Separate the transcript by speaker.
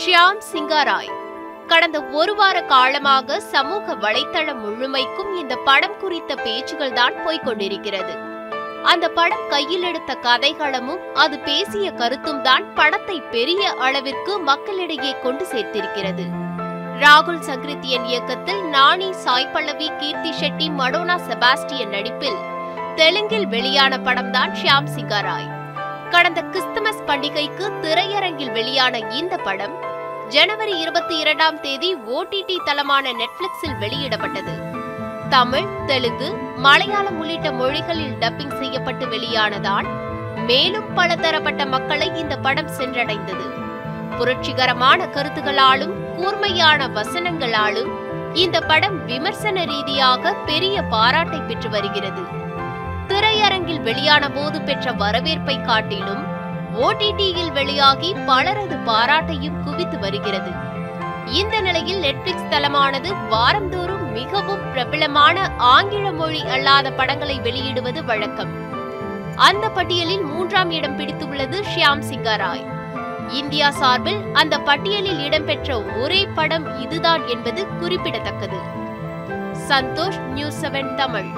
Speaker 1: ஷியாம் சிங்காராய். கடந்த ஒரு வார காலமாக சமூக வலைத்தளம் முழுமைக்கும் இந்த படம் குறித்த பேச்சுகள் தான் போய்கொண்டிருக்கிறது அந்த படம் கையில் எடுத்த கதைகளமும் அது பேசிய கருத்தும் தான் படத்தை பெரிய அளவிற்கு மக்களிடையே கொண்டு சேர்த்திருக்கிறது. ராகுல் சங்கிருத்தியன் இயக்கத்தில் நாணி சாய் பல்லவி கீர்த்தி ஷெட்டி மடோனா செபாஸ்டியன் நடிப்பில் தெலுங்கில் வெளியான படம்தான் ஷியாம் சிங்காராய். கடந்த கிறிஸ்துமஸ் பண்டிகைக்கு திரையரங்கில் வெளியான இந்த படம் ஜனவரி இருபத்தி இரண்டாம் தேதி ஓடிடி தளமான நெட்ஃபிளிக்ஸில் வெளியிடப்பட்டது. தமிழ் தெலுங்கு மலையாளம் உள்ளிட்ட மொழிகளில் டப்பிங் செய்யப்பட்டு வெளியானதால் மேலும் பல தரப்பட்ட மக்களை இந்த படம் சென்றடைந்தது. புரட்சிகரமான கருத்துகளாலும் கூர்மையான வசனங்களாலும் இந்த படம் விமர்சன ரீதியாக பெரிய பாராட்டை பெற்று வருகிறது. வெளியான போது பெற்ற வரவேற்பை காட்டிலும் ஓடிடியில் வெளியாகி பலரது பாராட்டையும் குவித்து வருகிறது. இந்த நிலையில் நெட்ஃபிளிக்ஸ் தளமானது வாரந்தோறும் மிகவும் பிரபலமான ஆங்கில மொழி அல்லாத படங்களை வெளியிடுவது வழக்கம். அந்த பட்டியலில் மூன்றாம் இடம் பிடித்துள்ளது ஷியாம் சிங்காராய். இந்தியா சார்பில் அந்த பட்டியலில் இடம்பெற்ற ஒரே படம் இதுதான் என்பது குறிப்பிடத்தக்கது. Santhosh news seven Tamil.